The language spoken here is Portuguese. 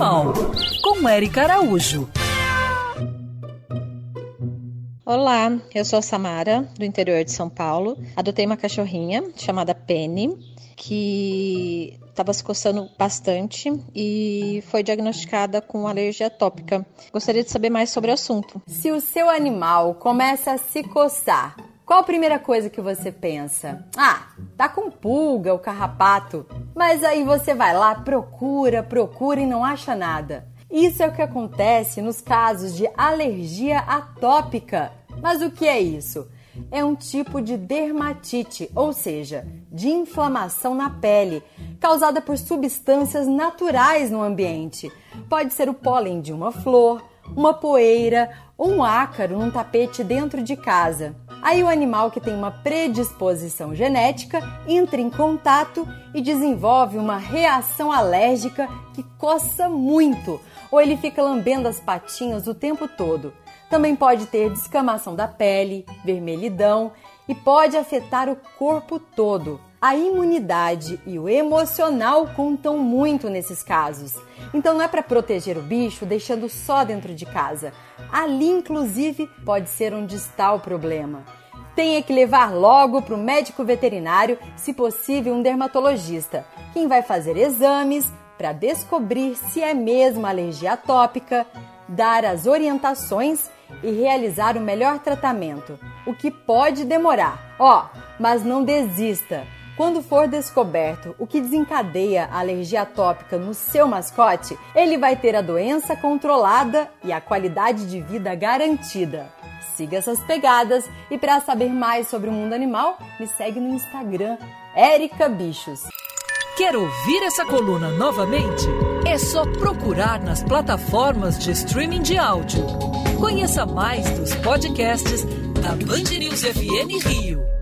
Animal, com Érica Araújo. Olá, eu sou a Samara, do interior de São Paulo. Adotei uma cachorrinha chamada Penny, que estava se coçando bastante e foi diagnosticada com alergia atópica. Gostaria de saber mais sobre o assunto. Se o seu animal começa a se coçar, qual a primeira coisa que você pensa? Ah, tá com pulga ou carrapato. Mas aí você vai lá, procura, procura e não acha nada. Isso é o que acontece nos casos de alergia atópica. Mas o que é isso? É um tipo de dermatite, ou seja, de inflamação na pele, causada por substâncias naturais no ambiente. Pode ser o pólen de uma flor, uma poeira um ácaro num tapete dentro de casa. Aí o animal que tem uma predisposição genética entra em contato e desenvolve uma reação alérgica que coça muito, ou ele fica lambendo as patinhas o tempo todo. Também pode ter descamação da pele, vermelhidão e pode afetar o corpo todo. A imunidade e o emocional contam muito nesses casos. Então não é para proteger o bicho deixando só dentro de casa. Ali, inclusive, pode ser onde está o problema. Tenha que levar logo para o médico veterinário, se possível, um dermatologista, quem vai fazer exames para descobrir se é mesmo alergia atópica, dar as orientações e realizar o melhor tratamento, o que pode demorar. Ó, oh, mas não desista. Quando for descoberto o que desencadeia a alergia atópica no seu mascote, ele vai ter a doença controlada e a qualidade de vida garantida. Siga essas pegadas e para saber mais sobre o mundo animal, me segue no Instagram, Erica Bichos. Quer ouvir essa coluna novamente? É só procurar nas plataformas de streaming de áudio. Conheça mais dos podcasts da Band News FM Rio.